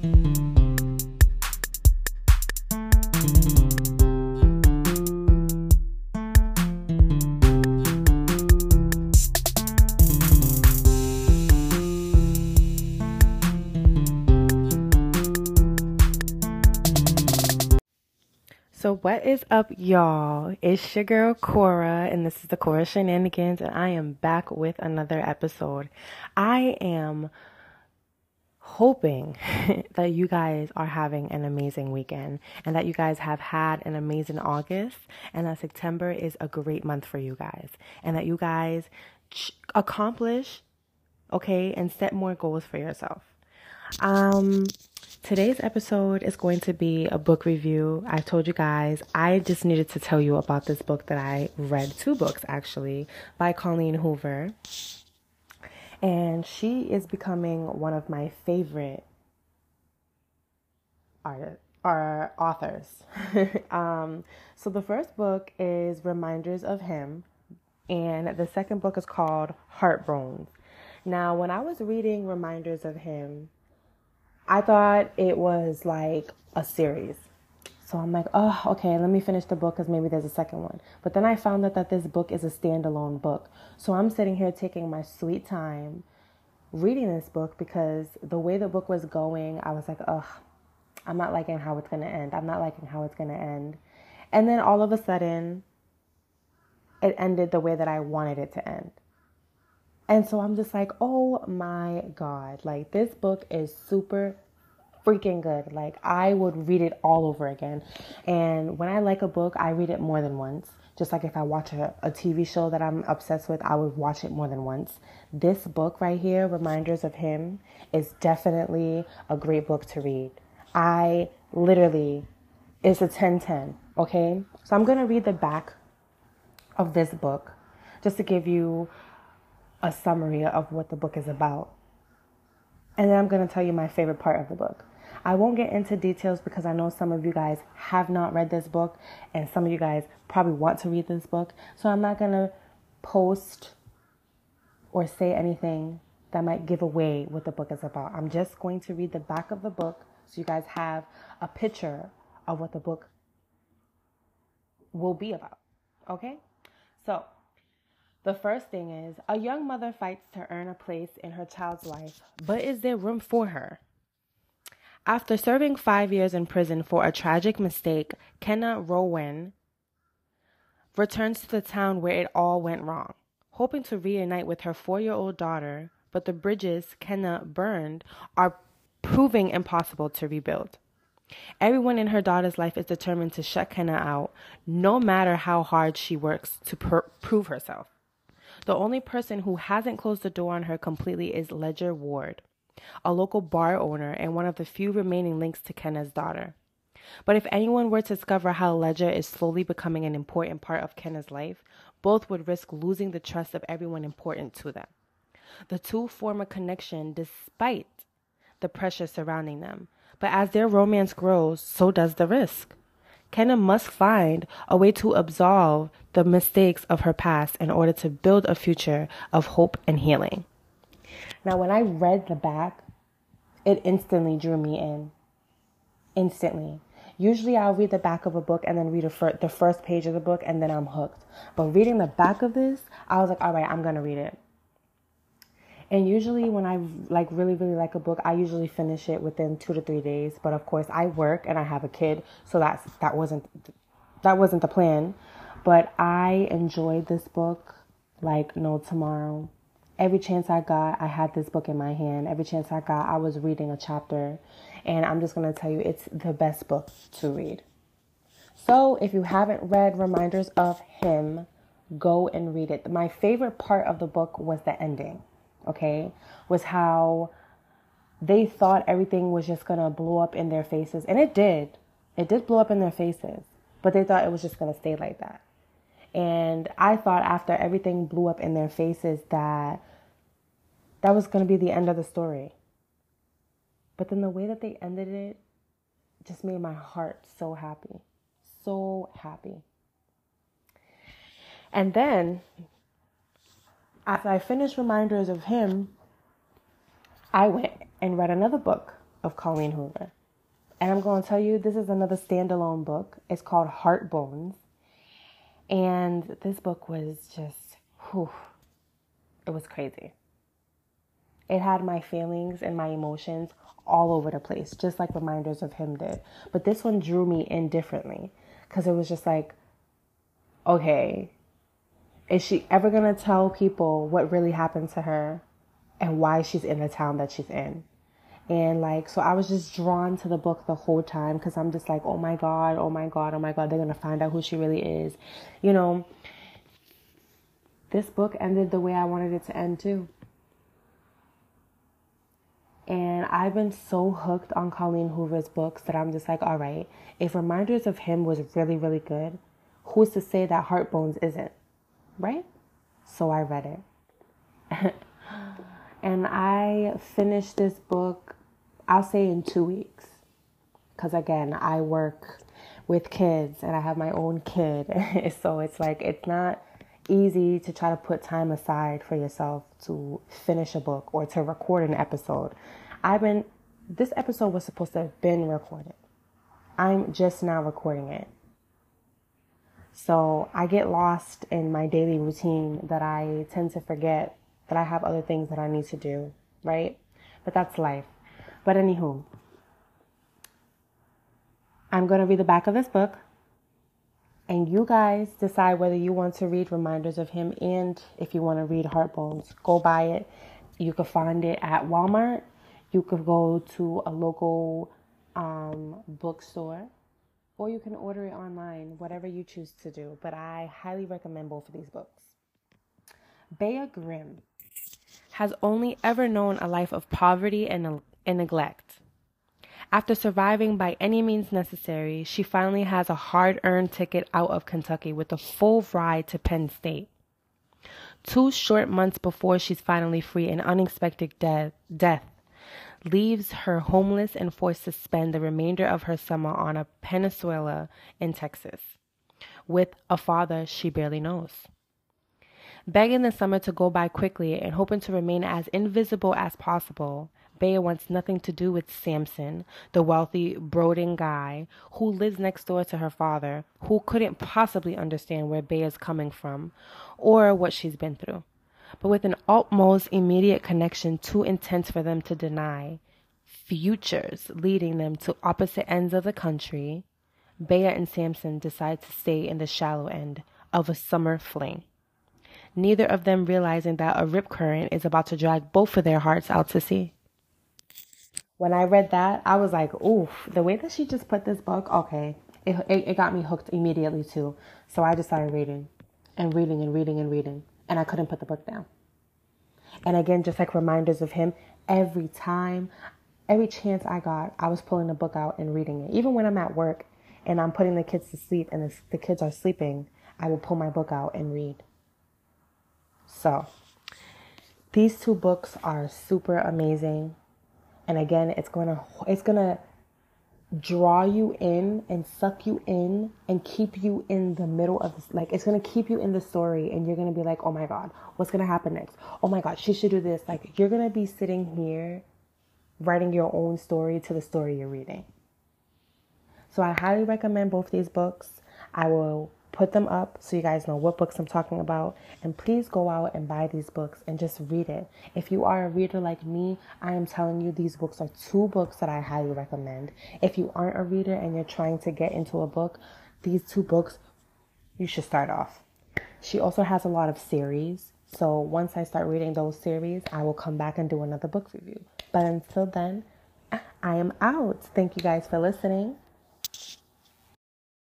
So, what is up, y'all? It's your girl Cora, and this is the Cora Shenanigans, and I am back with another episode. I am hoping that you guys are having an amazing weekend and that you guys have had an amazing August and that September is a great month for you guys and that you guys accomplish, okay, and set more goals for yourself. Um, Today's episode is going to be a book review. I told you guys I just needed to tell you about this book that I read, two books actually, by Colleen Hoover. And she is becoming one of my favorite art, art authors. um, so the first book is Reminders of Him, and the second book is called Heartbones. Now, when I was reading Reminders of Him, I thought it was like a series. So I'm like, oh, okay, let me finish the book because maybe there's a second one. But then I found out that this book is a standalone book. So I'm sitting here taking my sweet time reading this book because the way the book was going, I was like, ugh, I'm not liking how it's going to end. I'm not liking how it's going to end. And then all of a sudden, it ended the way that I wanted it to end. And so I'm just like, oh my God, like this book is super freaking good. Like I would read it all over again. And when I like a book, I read it more than once. Just like if I watch a, a TV show that I'm obsessed with, I would watch it more than once. This book right here, Reminders of Him, is definitely a great book to read. I literally, it's a 10 10, okay? So I'm gonna read the back of this book just to give you a summary of what the book is about. And then I'm going to tell you my favorite part of the book. I won't get into details because I know some of you guys have not read this book and some of you guys probably want to read this book. So I'm not going to post or say anything that might give away what the book is about. I'm just going to read the back of the book so you guys have a picture of what the book will be about. Okay? So, the first thing is a young mother fights to earn a place in her child's life, but is there room for her? After serving five years in prison for a tragic mistake, Kenna Rowan returns to the town where it all went wrong, hoping to reunite with her four year old daughter, but the bridges Kenna burned are proving impossible to rebuild. Everyone in her daughter's life is determined to shut Kenna out, no matter how hard she works to pr- prove herself. The only person who hasn't closed the door on her completely is Ledger Ward, a local bar owner and one of the few remaining links to Kenna's daughter. But if anyone were to discover how Ledger is slowly becoming an important part of Kenna's life, both would risk losing the trust of everyone important to them. The two form a connection despite the pressure surrounding them, but as their romance grows, so does the risk. Kenna must find a way to absolve the mistakes of her past in order to build a future of hope and healing. Now, when I read the back, it instantly drew me in. Instantly. Usually, I'll read the back of a book and then read fir- the first page of the book and then I'm hooked. But reading the back of this, I was like, all right, I'm going to read it. And usually when I like really really like a book, I usually finish it within 2 to 3 days, but of course I work and I have a kid, so that's that wasn't that wasn't the plan. But I enjoyed this book like no tomorrow. Every chance I got, I had this book in my hand. Every chance I got, I was reading a chapter. And I'm just going to tell you, it's the best book to read. So if you haven't read Reminders of Him, go and read it. My favorite part of the book was the ending okay, was how they thought everything was just gonna blow up in their faces. And it did. It did blow up in their faces. But they thought it was just gonna stay like that. And I thought after everything blew up in their faces that that was gonna be the end of the story. But then the way that they ended it just made my heart so happy. So happy. And then after I finished Reminders of Him, I went and read another book of Colleen Hoover. And I'm going to tell you, this is another standalone book. It's called Heart Bones. And this book was just, whew, it was crazy. It had my feelings and my emotions all over the place, just like Reminders of Him did. But this one drew me in differently because it was just like, okay, is she ever going to tell people what really happened to her and why she's in the town that she's in? And like, so I was just drawn to the book the whole time because I'm just like, oh my God, oh my God, oh my God, they're going to find out who she really is. You know, this book ended the way I wanted it to end too. And I've been so hooked on Colleen Hoover's books that I'm just like, all right, if Reminders of Him was really, really good, who's to say that Heartbones isn't? Right? So I read it. and I finished this book I'll say in two weeks. Because again, I work with kids and I have my own kid. so it's like, it's not easy to try to put time aside for yourself to finish a book or to record an episode. I've been, this episode was supposed to have been recorded. I'm just now recording it. So I get lost in my daily routine that I tend to forget that I have other things that I need to do, right? But that's life. But anywho, I'm going to read the back of this book. And you guys decide whether you want to read Reminders of Him and if you want to read Heartbones. Go buy it. You can find it at Walmart. You could go to a local um, bookstore or you can order it online, whatever you choose to do. But I highly recommend both of these books. Bea Grimm has only ever known a life of poverty and and neglect. After surviving by any means necessary, she finally has a hard earned ticket out of Kentucky with a full ride to Penn State. Two short months before she's finally free, an unexpected de- death leaves her homeless and forced to spend the remainder of her summer on a peninsula in Texas with a father she barely knows. Begging the summer to go by quickly and hoping to remain as invisible as possible, Bea wants nothing to do with Samson, the wealthy, brooding guy who lives next door to her father, who couldn't possibly understand where Bea is coming from or what she's been through. But with an utmost immediate connection too intense for them to deny, futures leading them to opposite ends of the country, Bea and Samson decide to stay in the shallow end of a summer fling. Neither of them realizing that a rip current is about to drag both of their hearts out to sea when I read that, I was like, oof, the way that she just put this book, okay, it, it, it, got me hooked immediately too. So I just started reading and reading and reading and reading, and I couldn't put the book down. And again, just like reminders of him, every time, every chance I got, I was pulling the book out and reading it. Even when I'm at work and I'm putting the kids to sleep and the, the kids are sleeping, I will pull my book out and read. So, these two books are super amazing and again it's going to it's going to draw you in and suck you in and keep you in the middle of this like it's going to keep you in the story and you're going to be like oh my god what's going to happen next? Oh my god she should do this. Like you're going to be sitting here writing your own story to the story you're reading. So i highly recommend both these books. I will put them up so you guys know what books I'm talking about. And please go out and buy these books and just read it. If you are a reader like me, I am telling you these books are two books that I highly recommend. If you aren't a reader and you're trying to get into a book, these two books you should start off. She also has a lot of series. So once I start reading those series, I will come back and do another book review. But until then, I am out. Thank you guys for listening.